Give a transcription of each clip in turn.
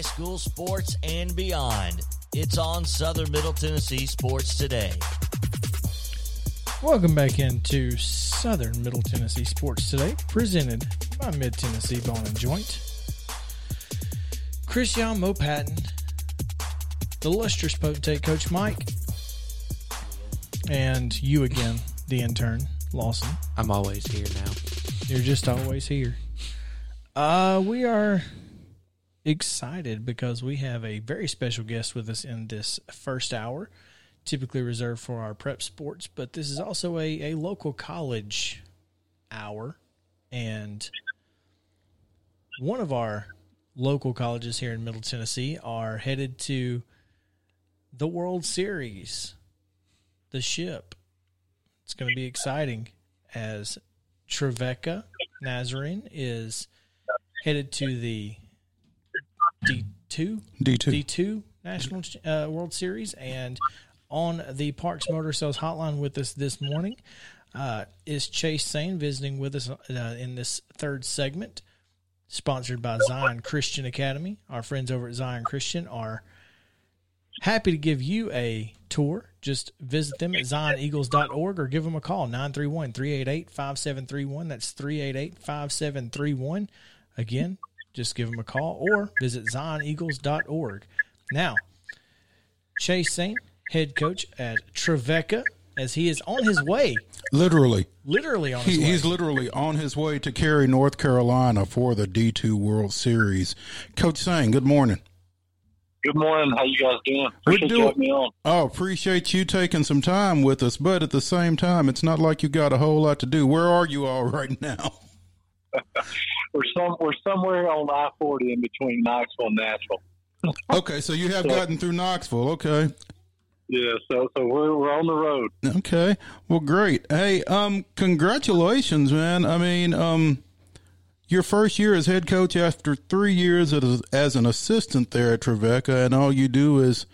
school sports and beyond. It's on Southern Middle Tennessee Sports Today. Welcome back into Southern Middle Tennessee Sports Today, presented by Mid Tennessee Bone and Joint. Christian Mo Patton, the lustrous potentate Coach Mike, and you again, the intern, Lawson. I'm always here now. You're just always here. Uh, we are excited because we have a very special guest with us in this first hour, typically reserved for our prep sports, but this is also a, a local college hour. And one of our local colleges here in Middle Tennessee are headed to the World Series, the ship. It's going to be exciting as Trevecca Nazarene is headed to the D two D two D two National uh, World Series, and on the Parks Motor Sales Hotline with us this morning uh, is Chase Sain visiting with us uh, in this third segment, sponsored by Zion Christian Academy. Our friends over at Zion Christian are happy to give you a tour. Just visit them at zioneagles.org or give them a call 931 388 5731. That's 388 5731. Again, just give them a call or visit zioneagles.org. Now, Chase Sain, head coach at Trevecca, as he is on his way. Literally. Literally on his he, way. He's literally on his way to Cary, North Carolina for the D2 World Series. Coach Sain, good morning. Good morning. How you guys doing? Appreciate We're doing, you me on. Oh, appreciate you taking some time with us, but at the same time, it's not like you got a whole lot to do. Where are you all right now? we're some we're somewhere on I forty in between Knoxville and Nashville. okay, so you have so, gotten through Knoxville. Okay. Yeah, so so we're we're on the road. Okay. Well, great. Hey, um, congratulations, man. I mean, um, your first year as head coach after three years as, as an assistant there at Trevecca, and all you do is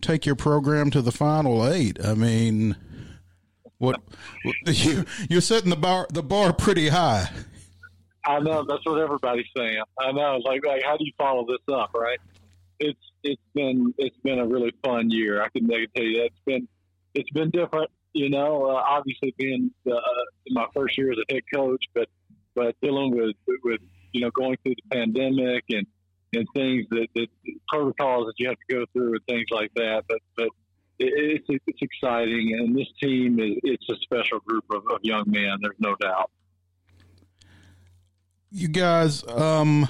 take your program to the final eight. I mean, what you you're setting the bar the bar pretty high. I know that's what everybody's saying. I know. Like, like, how do you follow this up, right? It's it's been it's been a really fun year. I can, I can tell you that it's been it's been different. You know, uh, obviously being uh, my first year as a head coach, but but dealing with with you know going through the pandemic and and things that, that protocols that you have to go through and things like that. But but it, it's it's exciting, and this team is it's a special group of, of young men. There's no doubt you guys um,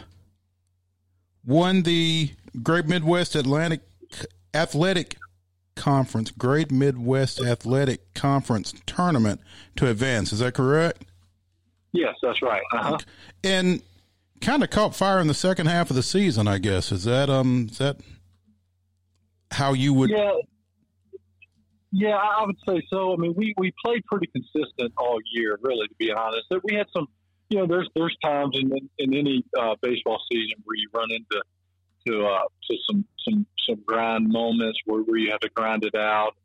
won the Great Midwest Atlantic Athletic Conference, Great Midwest Athletic Conference tournament to advance. Is that correct? Yes, that's right. Uh-huh. And kind of caught fire in the second half of the season, I guess. Is that um is that how you would Yeah. Yeah, I would say so. I mean, we, we played pretty consistent all year, really, to be honest. We had some you know, there's there's times in in any uh, baseball season where you run into to uh, to some some some grind moments where, where you have to grind it out,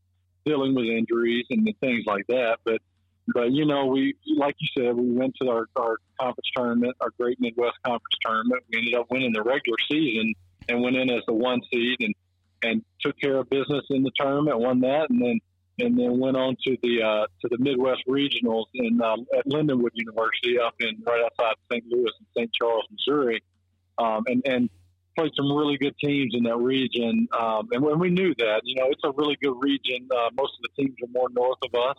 dealing with injuries and things like that. But but you know, we like you said, we went to our, our conference tournament, our Great Midwest Conference tournament. We ended up winning the regular season and went in as the one seed and and took care of business in the tournament, won that, and then and then went on to the uh, to the Midwest Regionals in um, at Lindenwood University up in right outside St. Louis and St. Charles, Missouri, um, and and played some really good teams in that region. Um, and when we knew that, you know, it's a really good region. Uh, most of the teams are more north of us.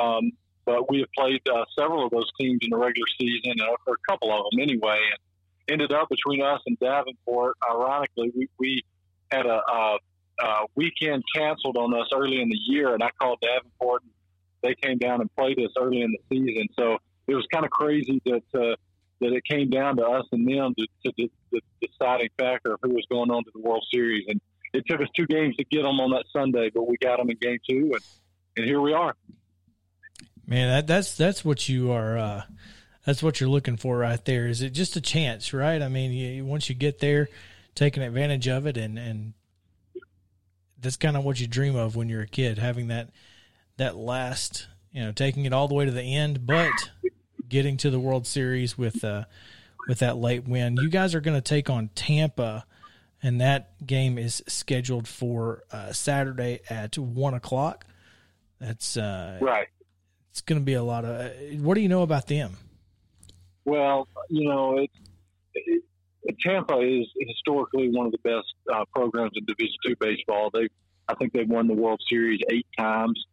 Um, but we have played uh, several of those teams in the regular season, or a couple of them anyway, and ended up between us and Davenport. Ironically, we, we had a, a, a weekend canceled on us early in the year, and I called Davenport. And they came down and played us early in the season, so it was kind of crazy that uh, that it came down to us and them to, to, to the deciding factor of who was going on to the World Series. And it took us two games to get them on that Sunday, but we got them in game two, and, and here we are. Man, that, that's that's what you are. Uh, that's what you're looking for right there. Is it just a chance, right? I mean, you, once you get there, taking advantage of it, and and that's kind of what you dream of when you're a kid, having that that last, you know, taking it all the way to the end, but getting to the World Series with uh, with that late win. You guys are going to take on Tampa, and that game is scheduled for uh, Saturday at one o'clock. That's uh, right. It's going to be a lot of. What do you know about them? Well, you know, it, it, Tampa is historically one of the best uh, programs in Division Two baseball. They, I think, they've won the World Series eight times.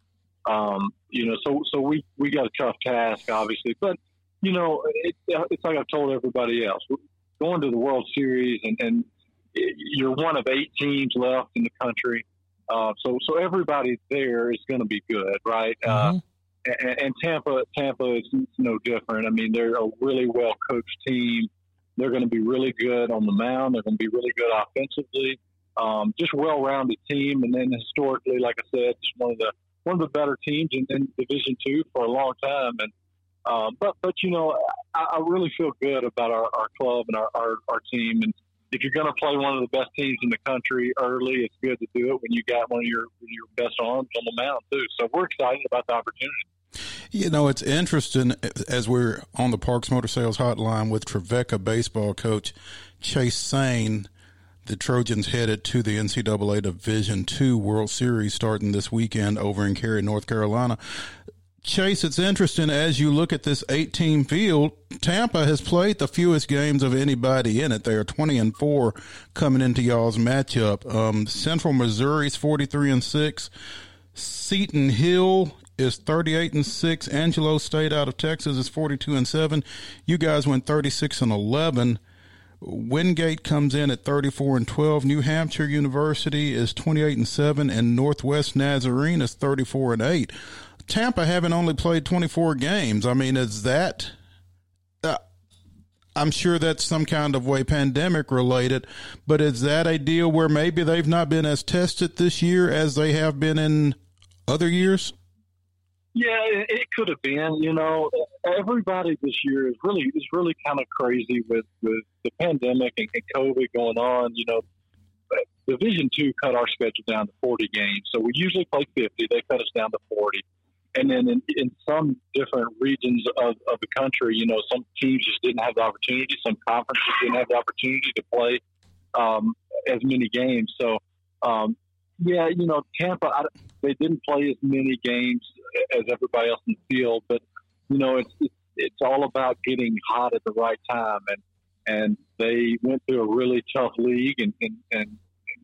Um, you know, so so we we got a tough task, obviously, but you know, it, it's like I've told everybody else. Going to the World Series, and, and you're one of eight teams left in the country, uh, so so everybody there is going to be good, right? Uh, mm-hmm. Uh, and, and Tampa, Tampa is no different. I mean, they're a really well coached team. They're going to be really good on the mound. They're going to be really good offensively. Um, just well-rounded team, and then historically, like I said, just one of the one of the better teams in, in Division Two for a long time. And um, but but you know, I, I really feel good about our, our club and our, our, our team. And if you're going to play one of the best teams in the country early, it's good to do it when you got one of your your best arms on the mound too. So we're excited about the opportunity. You know, it's interesting as we're on the Parks Motor Sales Hotline with Trevecca baseball coach Chase Sain. The Trojans headed to the NCAA Division II World Series starting this weekend over in Cary, North Carolina. Chase, it's interesting as you look at this 18 field. Tampa has played the fewest games of anybody in it. They are 20 and 4 coming into y'all's matchup. Um, Central Missouri's 43 and 6. Seton Hill is 38 and 6. Angelo State out of Texas is 42 and 7. You guys went 36 and 11. Wingate comes in at 34 and 12. New Hampshire University is 28 and 7 and Northwest Nazarene is 34 and 8. Tampa having only played 24 games. I mean, is that uh, I'm sure that's some kind of way pandemic related, but is that a deal where maybe they've not been as tested this year as they have been in other years? Yeah, it, could have been. You know, everybody this year is really is really kind of crazy with with the pandemic and, and COVID going on. You know, Division two cut our schedule down to forty games, so we usually play fifty. They cut us down to forty. And then in, in some different regions of, of the country, you know, some teams just didn't have the opportunity. Some conferences didn't have the opportunity to play um, as many games. So, um, yeah, you know, Tampa, I, they didn't play as many games as everybody else in the field, but you know, it's it's, it's all about getting hot at the right time, and and they went through a really tough league and and, and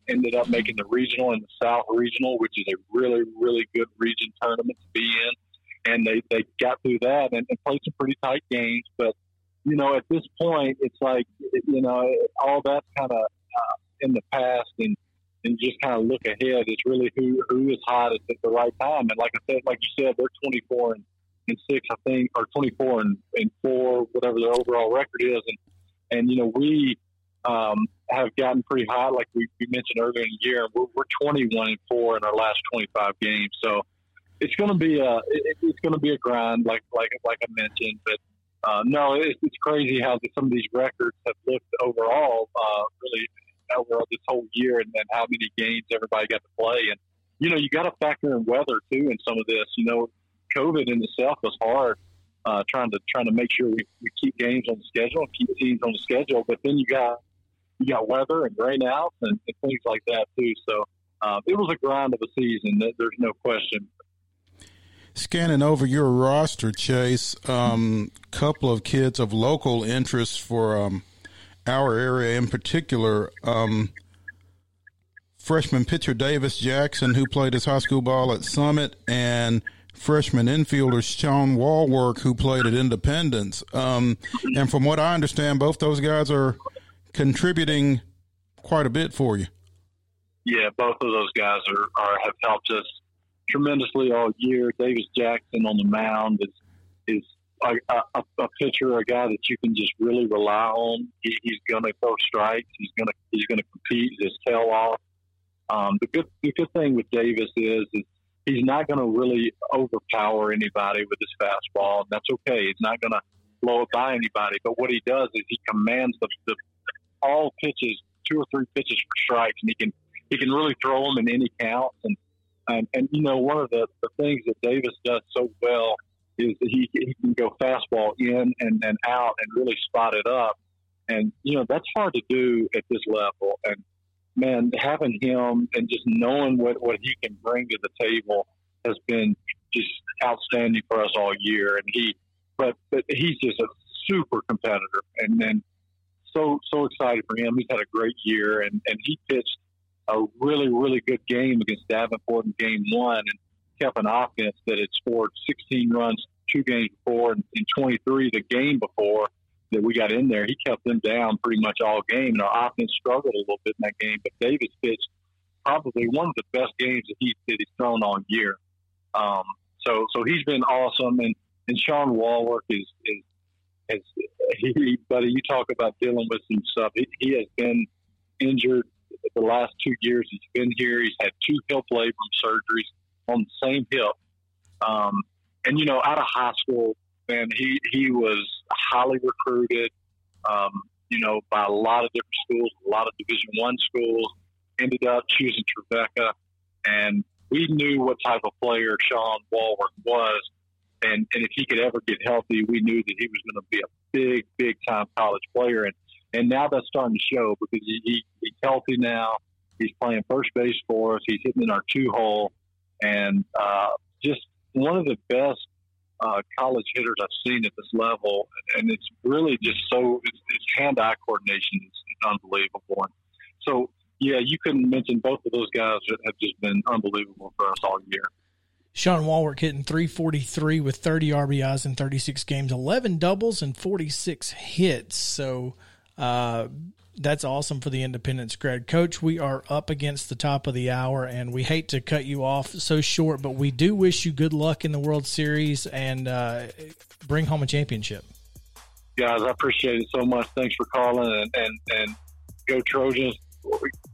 ended up making the regional and the South Regional, which is a really really good region tournament to be in, and they they got through that and, and played some pretty tight games, but. You know, at this point, it's like you know all that's kind of uh, in the past, and and just kind of look ahead. It's really who who is hot at the right time. And like I said, like you said, they're 24 and, and six, I think, or 24 and, and four, whatever their overall record is. And and you know we um, have gotten pretty hot, like we, we mentioned earlier in the year. We're, we're 21 and four in our last 25 games, so it's going to be a it, it's going to be a grind, like like like I mentioned. But uh, no, it's, it's crazy how some of these records have looked overall. Uh, really this whole year and, then how many games everybody got to play. And, you know, you got to factor in weather too in some of this. You know, COVID in itself was hard, uh, trying to trying to make sure we, we keep games on the schedule keep teams on the schedule. But then you got you got weather and rainouts and, and things like that too. So uh, it was a grind of a season. There's no question. Scanning over your roster, Chase, um, couple of kids of local interest for um, our area in particular, um, freshman pitcher Davis Jackson, who played his high school ball at Summit, and freshman infielder Sean Wallwork, who played at Independence. Um, and from what I understand, both those guys are contributing quite a bit for you. Yeah, both of those guys are, are have helped us tremendously all year. Davis Jackson on the mound is is a, a, pitcher, a guy that you can just really rely on. He, he's going to throw strikes. He's going to he's going to compete his tail off. Um, the good the good thing with Davis is is he's not going to really overpower anybody with his fastball, and that's okay. He's not going to blow it by anybody. But what he does is he commands the, the all pitches, two or three pitches for strikes, and he can he can really throw them in any count. And and, and you know one of the, the things that Davis does so well is that he he can go fastball in and, and out and really spot it up. And you know that's hard to do at this level. And man, having him and just knowing what, what he can bring to the table has been just outstanding for us all year. And he, but, but he's just a super competitor and then so, so excited for him. He's had a great year and, and he pitched a really, really good game against Davenport in game one and kept an offense that had scored 16 runs two games before and, and 23 the game before that we got in there, he kept them down pretty much all game. And our offense struggled a little bit in that game, but Davis pitched probably one of the best games that, he, that he's thrown all year. Um, so, so he's been awesome. And, and Sean Wallwork is, is, is he, buddy, you talk about dealing with some stuff. He, he has been injured the last two years he's been here. He's had two hip labrum surgeries on the same hip. Um, and, you know, out of high school, man, he, he was highly recruited, um, you know, by a lot of different schools, a lot of Division One schools. Ended up choosing Trevecca, and we knew what type of player Sean Wallwork was, and and if he could ever get healthy, we knew that he was going to be a big, big time college player, and and now that's starting to show because he, he he's healthy now. He's playing first base for us. He's hitting in our two hole, and uh, just one of the best uh, college hitters I've seen at this level, and it's really just so it's, it's hand-eye coordination is, unbelievable. And so, yeah, you couldn't mention both of those guys have just been unbelievable for us all year. Sean Wallwork hitting 343 with 30 RBIs in 36 games, 11 doubles and 46 hits. So uh, that's awesome for the Independence grad. Coach, we are up against the top of the hour, and we hate to cut you off so short, but we do wish you good luck in the World Series and uh, bring home a championship. Guys, I appreciate it so much. Thanks for calling, and, and, and go Trojans.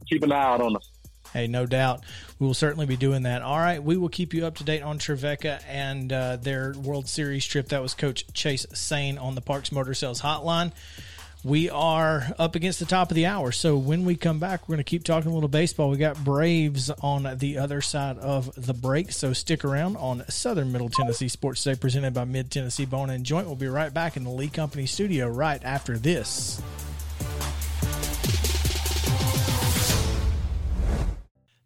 Keep an eye out on us. Hey, no doubt. We will certainly be doing that. All right. We will keep you up to date on Trevecca and uh, their World Series trip. That was Coach Chase Sain on the Parks Motor Sales Hotline we are up against the top of the hour. So when we come back, we're going to keep talking a little baseball. We got Braves on the other side of the break. So stick around on Southern Middle Tennessee Sports Today, presented by Mid Tennessee Bone and Joint. We'll be right back in the Lee Company studio right after this.